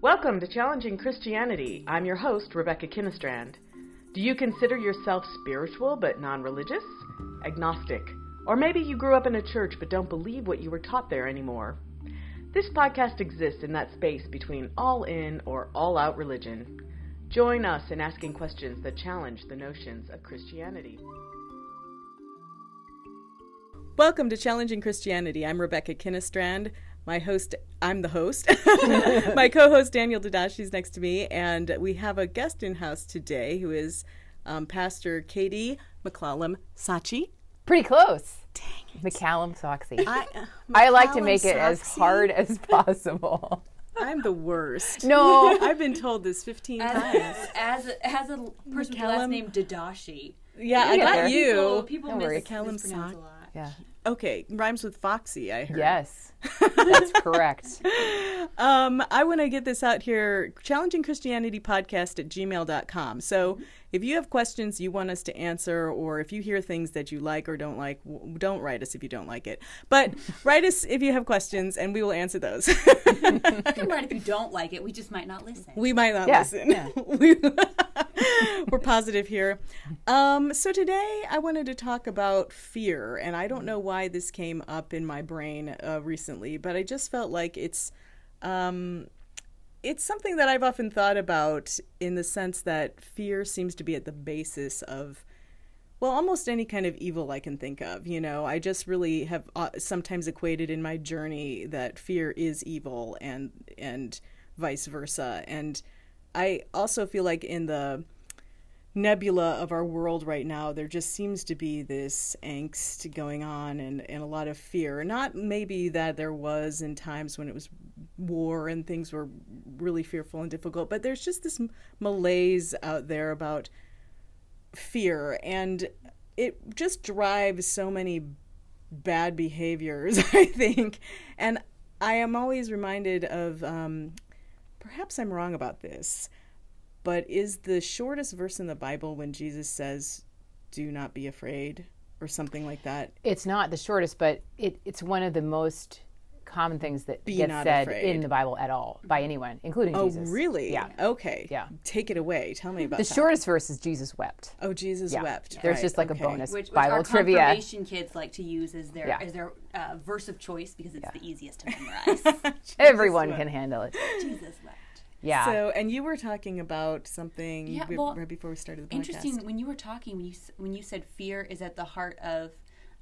Welcome to Challenging Christianity. I'm your host, Rebecca Kinnestrand. Do you consider yourself spiritual but non religious? Agnostic? Or maybe you grew up in a church but don't believe what you were taught there anymore? This podcast exists in that space between all in or all out religion. Join us in asking questions that challenge the notions of Christianity. Welcome to Challenging Christianity. I'm Rebecca Kinnestrand. My host, I'm the host. My co host, Daniel Dadashi, is next to me, and we have a guest in house today who is um, Pastor Katie McCallum Sachi. Pretty close. Dang it. McCallum Soxy. I, I like to make it McCallum as hard as possible. I'm the worst. No. I've been told this 15 times. As, as, a, as a person with the McCallum. last name Dadashi. Yeah, I get got there. you. People, people No mis- worries. McCallum mispronounce a lot. Yeah. Okay, rhymes with Foxy, I heard. Yes. That's correct. Um, I want to get this out here challenging Christianity podcast at gmail.com. So if you have questions you want us to answer, or if you hear things that you like or don't like, w- don't write us if you don't like it. But write us if you have questions, and we will answer those. You can write if you don't like it. We just might not listen. we might not Yeah, listen. yeah. we, we're positive here. Um, so today I wanted to talk about fear, and I don't know why this came up in my brain uh, recently, but I just felt like it's. Um, it's something that I've often thought about in the sense that fear seems to be at the basis of, well, almost any kind of evil I can think of. You know, I just really have uh, sometimes equated in my journey that fear is evil and and vice versa. And I also feel like in the nebula of our world right now, there just seems to be this angst going on and, and a lot of fear. Not maybe that there was in times when it was war and things were really fearful and difficult, but there's just this malaise out there about fear and it just drives so many bad behaviors, I think. And I am always reminded of um, perhaps I'm wrong about this, but is the shortest verse in the Bible when Jesus says, Do not be afraid, or something like that? It's not the shortest, but it, it's one of the most common things that Be gets said afraid. in the Bible at all by anyone, including Oh, Jesus. Oh, really? Yeah. Okay. Yeah. Take it away. Tell me about The that. shortest verse is Jesus wept. Oh, Jesus Yeah. wept. There's Right, just like okay. a bonus Which, which Bible our trivia. confirmation kids like to use as their Yeah. as their uh, verse of choice because it's Yeah. the easiest to memorize. Everyone wept. can handle it. Jesus wept. Yeah. So, and you were talking about something Yeah, be- well, right before we started the podcast. Interesting. When you were talking, when you when you said fear is at the heart of,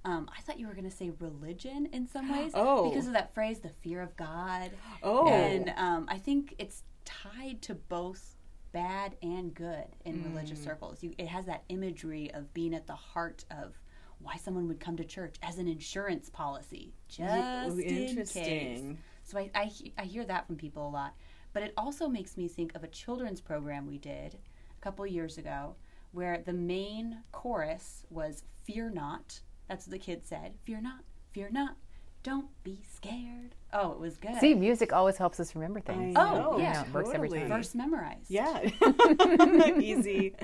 um, I thought you were going to say religion in some ways. Oh. because of that phrase, the fear of God. Oh. and um, I think it's tied to both bad and good in Hmm. religious circles. You, it has that imagery of being at the heart of why someone would come to church as an insurance policy, just oh, in case. interesting. So I, I, I hear that from people a lot. But it also makes me think of a children's program we did a couple years ago where the main chorus was Fear Not. That's what the kids said. Fear not, fear not, don't be scared. Oh, it was good. See, music always helps us remember things. I Oh, know, yeah. it works every totally. time. Verse memorized. Yeah. Easy.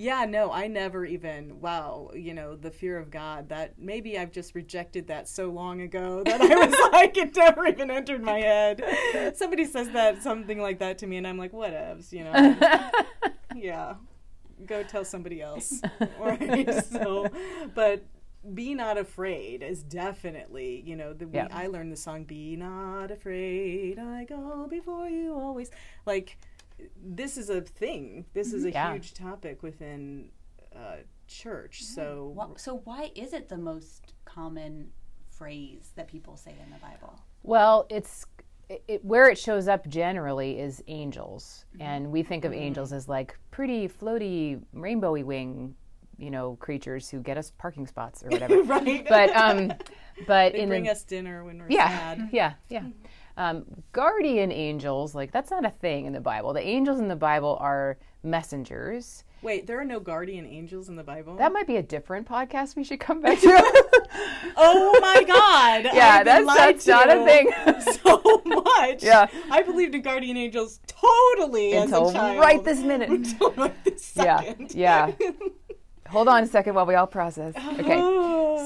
Yeah, no, I never even, wow, you know, the fear of God, that maybe I've just rejected that so long ago that I was like, it never even entered my head. Somebody says that, something like that to me, and I'm like, whatevs, you know. yeah. Go tell somebody else. Right. So, but be not afraid is definitely, you know, the we, I learned the song "Be Not Afraid, I Go Before You Always." Like, this is a thing. This is a Yeah. huge topic within uh, church. So, Wha- So why is it the most common phrase that people say in the Bible? Well, it's it, it, where it shows up generally is angels, and we think of angels as like pretty floaty, rainbowy wing, you know, creatures who get us parking spots or whatever. right? but um, but they in bring the, us dinner when we're yeah, sad. yeah, yeah. Um, guardian angels, like that's not a thing in the Bible. The angels in the Bible are messengers. Wait, there are no guardian angels in the Bible. That might be a different podcast we should come back to. oh my God! yeah, that's, that's not a thing. so much. Yeah. I believed in guardian angels totally Until as a child. right this minute. Until right this yeah, yeah. Hold on a second while we all process. Okay.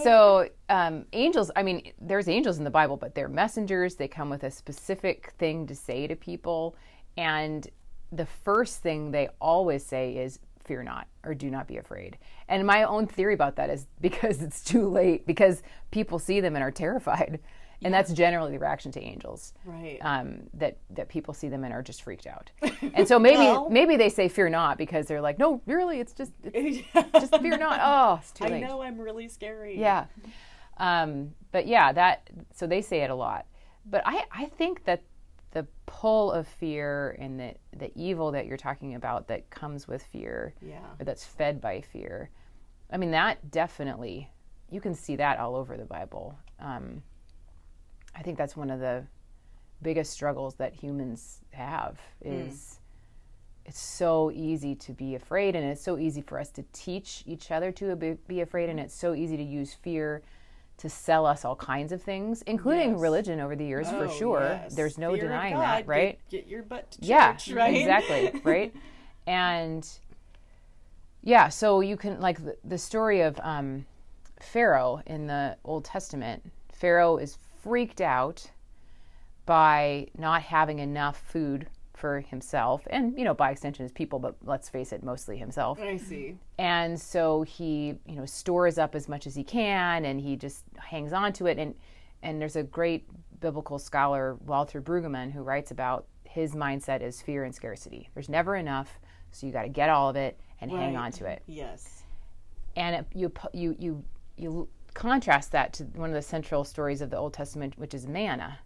So, um, angels, I mean, there's angels in the Bible, but they're messengers. They come with a specific thing to say to people. and the first thing they always say is fear not or do not be afraid. And my own theory about that is because it's too late because people see them and are terrified. And that's generally the reaction to angels. Right. Um, that that people see them and are just freaked out. And so maybe Well- maybe they say fear not because they're like, no, really, it's just it's just fear not. Oh, it's too I know I'm really scary. Yeah. Um, but yeah, that so they say it a lot. But I, I think that the pull of fear and the, the evil that you're talking about that comes with fear Yeah. or that's fed by fear, I mean that definitely you can see that all over the Bible. Um, I think that's one of the biggest struggles that humans have is it's so easy to be afraid and it's so easy for us to teach each other to be, be afraid and it's so easy to use fear to sell us all kinds of things including Yes. religion over the years for Oh, sure yes. there's no Fear denying God, that get- right Get, your butt to church, yeah right? exactly right and yeah so you can like the, the story of um, pharaoh in the old testament pharaoh is freaked out by not having enough food for himself and you know by extension his people but let's face it mostly himself. I see. and so he you know stores up as much as he can and he just hangs on to it. And and there's a great biblical scholar walter brueggemann who writes about his mindset is fear and scarcity. There's never enough so you got to get all of it and hang on to it. Yes. and it, you you you you contrast that to one of the central stories of the Old Testament, which is manna,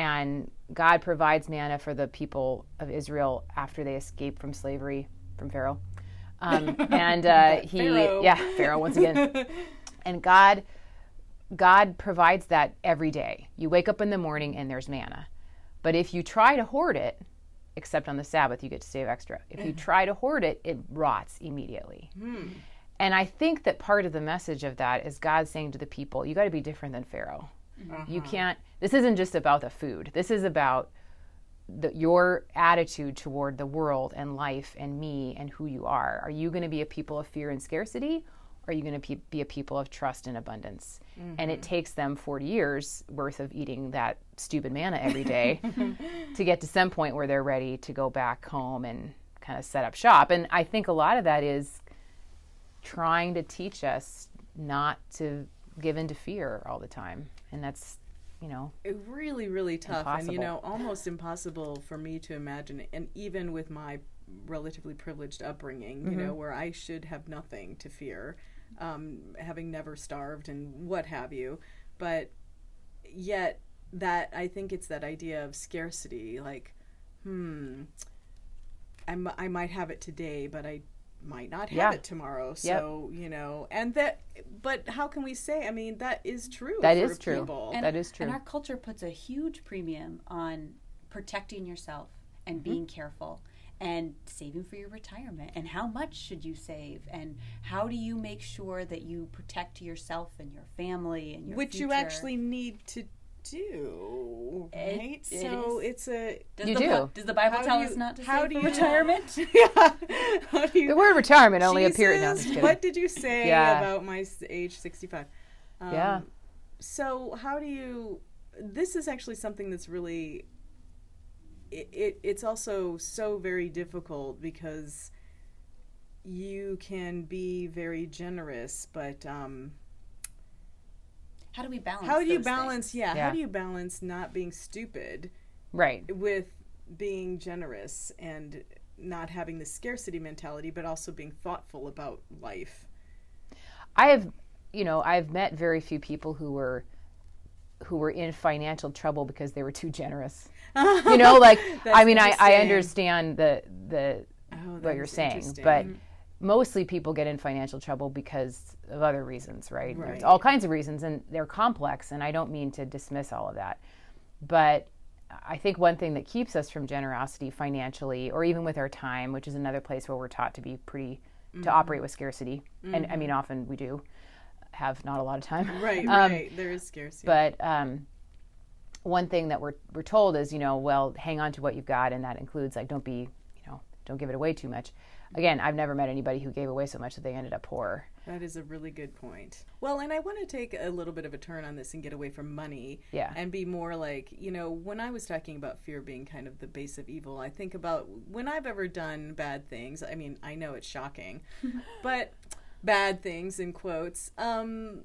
and God provides manna for the people of Israel after they escape from slavery from Pharaoh, um, and uh, he Pharaoh. yeah Pharaoh once again, and God God provides that every day. You wake up in the morning and there's manna, but if you try to hoard it, except on the Sabbath, you get to save extra. If you try to hoard it, it rots immediately. And I think that part of the message of that is God saying to the people, you got to be different than Pharaoh. Mm-hmm. You can't, this isn't just about the food. This is about the, your attitude toward the world and life and me and who you are. Are you going to be a people of fear and scarcity? Or are you going to be, be a people of trust and abundance? And it mm-hmm. takes them 40 years worth of eating that stupid manna every day to get to some point where they're ready to go back home and kind of set up shop. And I think a lot of that is trying to teach us not to give in to fear all the time. And that's, you know, It really, really tough, and you know, almost impossible for me to imagine. And even with my relatively privileged upbringing, you Mm-hmm. know, where I should have nothing to fear, um, having never starved and what have you, but yet that I think it's that idea of scarcity, like, hmm, I, m- I might have it today, but I might not have Yeah. it tomorrow. So you know, and that, but how can we say? I mean, that is true. That for is true. And, That is true. And our culture puts a huge premium on protecting yourself and Mm-hmm. being careful and saving for your retirement and how much should you save and how do you make sure that you protect yourself and your family and your which you actually need to do, It- right? it so is. It's a does You the, do. Does the Bible How tell you- us not to how save do you- retirement? yeah. How do you, the word retirement only appeared. No, I'm Jesus, just kidding. what did you say Yeah. about my age sixty-five? Um, Yeah. So how do you? This is actually something that's really. It, it it's also so very difficult because you can be very generous, but um, How do we balance? how do you balance? Yeah, Yeah. how do you balance not being stupid Right. with being generous and not having the scarcity mentality, but also being thoughtful about life? I have, you know, I've met very few people who were who were in financial trouble because they were too generous. you know, like I mean, I, I understand the the Oh, what you're saying, but mostly people get in financial trouble because of other reasons, right? Right. There's all kinds of reasons, and they're complex. And I don't mean to dismiss all of that, but I think one thing that keeps us from generosity financially, or even with our time, which is another place where we're taught to be pretty Mm-hmm. to operate with scarcity, and I mean, often we do have not a lot of time, right, Um, right, there is scarcity. but um, one thing that we're we're told is, you know, well, hang on to what you've got, and that includes like don't be, you know, don't give it away too much. Again, I've never met anybody who gave away so much that they ended up poor. That is a really good point. Well, and I want to take a little bit of a turn on this and get away from money. Yeah. And be more like, you know, when I was talking about fear being kind of the base of evil, I think about when I've ever done bad things. I mean, I know it's shocking, but bad things in quotes. Um,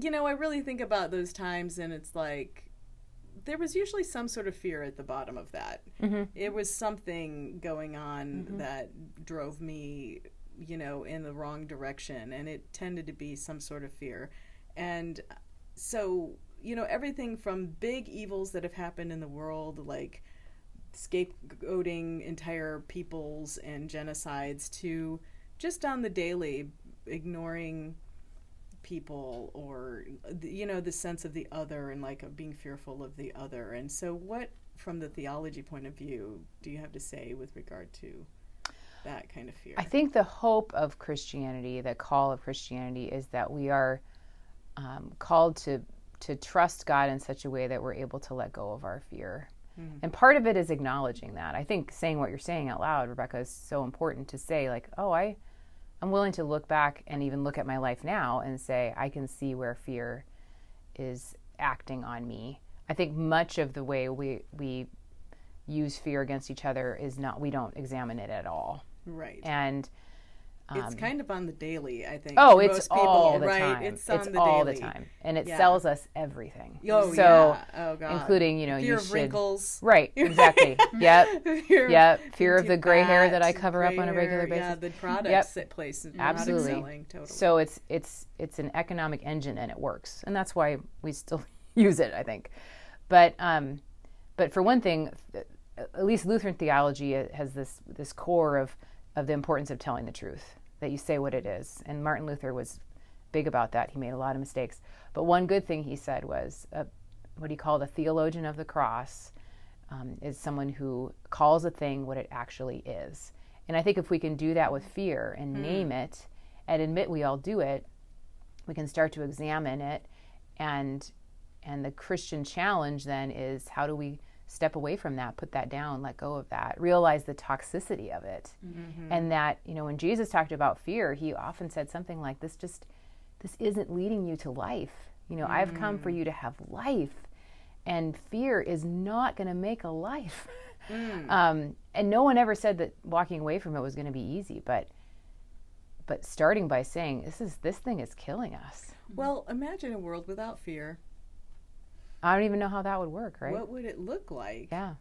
you know, I really think about those times and it's like, there was usually some sort of fear at the bottom of that. Mm-hmm. It was something going on that drove me, you know, in the wrong direction, and it tended to be some sort of fear. And so, you know, everything from big evils that have happened in the world, like scapegoating entire peoples and genocides, to just on the daily ignoring people or you know the sense of the other and like being fearful of the other and so what from the theology point of view do you have to say with regard to that kind of fear I think the hope of Christianity, the call of Christianity, is that we are um, called to to trust God in such a way that we're able to let go of our fear. And part of it is acknowledging that. I think saying what you're saying out loud, Rebecca, is so important to say. Like, oh, I, I'm willing to look back and even look at my life now and say I can see where fear is acting on me. I think much of the way we we use fear against each other is not we don't examine it at all right. And it's kind of on the daily i think oh it's most people, all the right time. it's on the all daily. the time. And it Yeah. sells us everything. Oh so yeah oh god. including you know fear you of should wrinkles. Right exactly. Yep. Fear, yep. Fear of the gray hair that i cover up on a regular basis yeah the products Yep. that place Absolutely. selling totally. So it's it's it's an economic engine and it works. And that's why we still use it i think. But um but for one thing at least lutheran theology has this this core of of the importance of telling the truth that you say what it is. And martin luther was big about that. He made a lot of mistakes. But one good thing he said was uh, what he called a theologian of the cross um, is someone who calls a thing what it actually is. And i think if we can do that with fear and name it and admit we all do it we can start to examine it. And and the christian challenge then is how do we step away from that put that down let go of that realize the toxicity of it. Mm-hmm. And that you know when jesus talked about fear he often said something like this just this isn't leading you to life. You know i've come for mm. you to have life and fear is not going to make a life. Mm. Um, and no one ever said that walking away from it was going to be easy but but starting by saying this is this thing is killing us. Well imagine a world without fear i don't even know how that would work right? What would it look like? Yeah.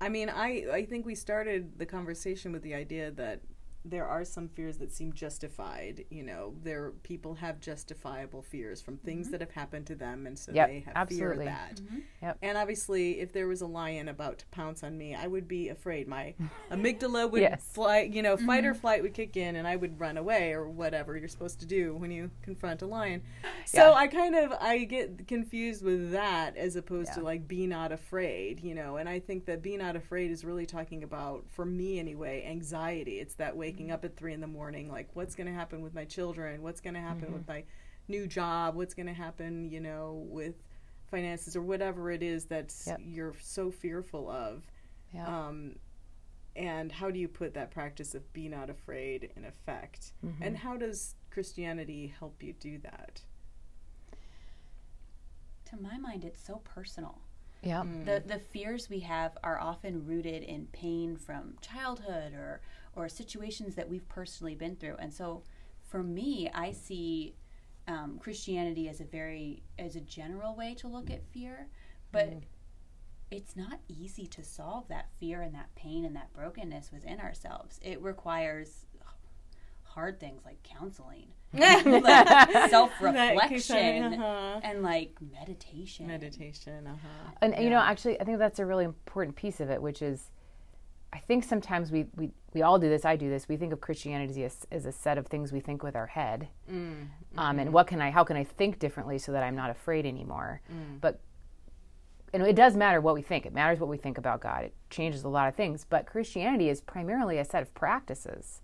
I mean, I I think we started the conversation with the idea that there are some fears that seem justified. You know, there people have justifiable fears from things mm-hmm. that have happened to them, and so Yep, they have absolutely. fear that. Mm-hmm. Mm-hmm. Yep. And obviously, if there was a lion about to pounce on me, I would be afraid. My amygdala would Yes. fly. You know, fight or flight would kick in, and I would run away or whatever you're supposed to do when you confront a lion. So Yeah. I kind of I get confused with that as opposed to like be not afraid, you know. And I think that be not afraid is really talking about, for me anyway, anxiety. It's that waking up at three in the morning, like what's going to happen with my children, what's going to happen Mm-hmm. with my new job, what's going to happen, you know, with finances or whatever it is that's Yep. you're so fearful of. yeah Um, and how do you put that practice of be not afraid in effect? Mm-hmm. And how does Christianity help you do that? To my mind, it's so personal. Yeah The the fears we have are often rooted in pain from childhood or or situations that we've personally been through. And so, for me, I see um, Christianity as a very as a general way to look at fear, but it's not easy to solve that fear and that pain and that brokenness within ourselves. It requires hard things like counseling, like self reflection, uh-huh. and like meditation. meditation. Uh-huh. And you know, actually, I think that's a really important piece of it, which is, I think sometimes we we, we all do this. I do this. We think of Christianity as, as a set of things we think with our head, um, and what can I, how can I think differently so that I'm not afraid anymore? But and it does matter what we think. It matters what we think about God. It changes a lot of things. But Christianity is primarily a set of practices.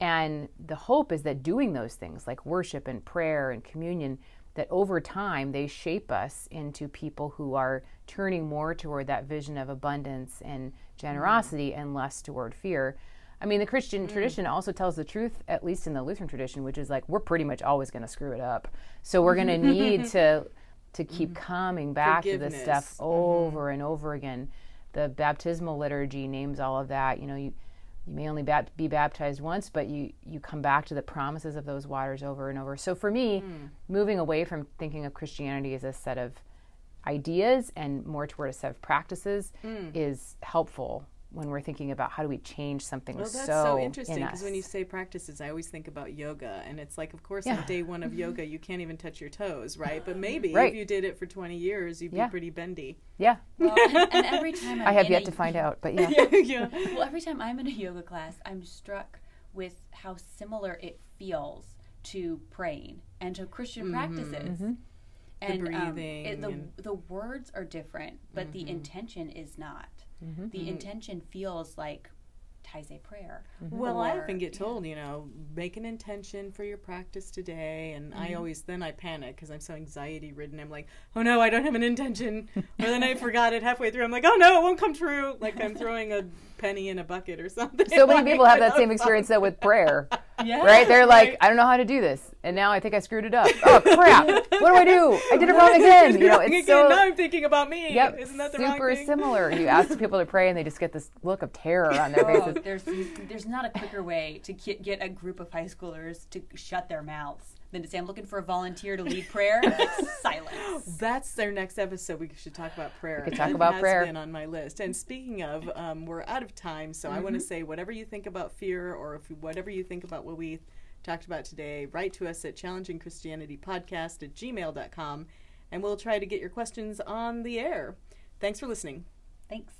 And the hope is that doing those things like worship and prayer and communion, that over time they shape us into people who are turning more toward that vision of abundance and generosity mm. and less toward fear. I mean, the Christian mm. tradition also tells the truth, at least in the Lutheran tradition, which is like we're pretty much always going to screw it up. So we're going to need to to keep mm-hmm. coming back to this stuff over mm-hmm. and over again. The baptismal liturgy names all of that. You know, you you may only be baptized once, but you you come back to the promises of those waters over and over. So for me, hmm. moving away from thinking of Christianity as a set of ideas and more toward a set of practices hmm. is helpful when we're thinking about how do we change something Well, that's so, so, interesting in because when you say practices, I always think about yoga, and it's like, of course, Yeah. on day one of mm-hmm. yoga, you can't even touch your toes, right? But maybe Right. if you did it for 20 years, you'd Yeah. be pretty bendy. yeah, Well, and, and every time I'm I have in yet a- to find out, but yeah, yeah. Well, every time I'm in a yoga class, I'm struck with how similar it feels to praying and to Christian mm-hmm. practices. Mm-hmm. And um, breathing it, the and- the words are different, but the intention is not. The mm-hmm. intention feels like Taizé prayer. Mm-hmm. Well, I often get told, you know, make an intention for your practice today, and I mm-hmm. always then I panic because I'm so anxiety ridden. I'm like, oh no, I don't have an intention, or then I forgot it halfway through. I'm like, oh no, it won't come true. Like I'm throwing a penny in a bucket or something. so many Like, people have that same experience though with prayer, Yeah. right? They're like, Right. I don't know how to do this, and now I think I screwed it up. Oh crap! What do I do? I did it wrong again. You know, it's again. so now I'm thinking about me. Yep, Isn't that the super wrong thing? similar. You ask people to pray, and they just get this look of terror on their Oh, faces. there's there's not a quicker way to get, get a group of high schoolers to shut their mouths than to say I'm looking for a volunteer to lead prayer. Silence. That's their next episode. We should talk about prayer. could talk That about has prayer. Been on my list. And speaking of, um, we're out of time, so I Mm-hmm. want to say whatever you think about fear, or if whatever you think about what we talked about today, write to us at challengingchristianitypodcast at gmail.com, and we'll try to get your questions on the air. Thanks for listening. Thanks.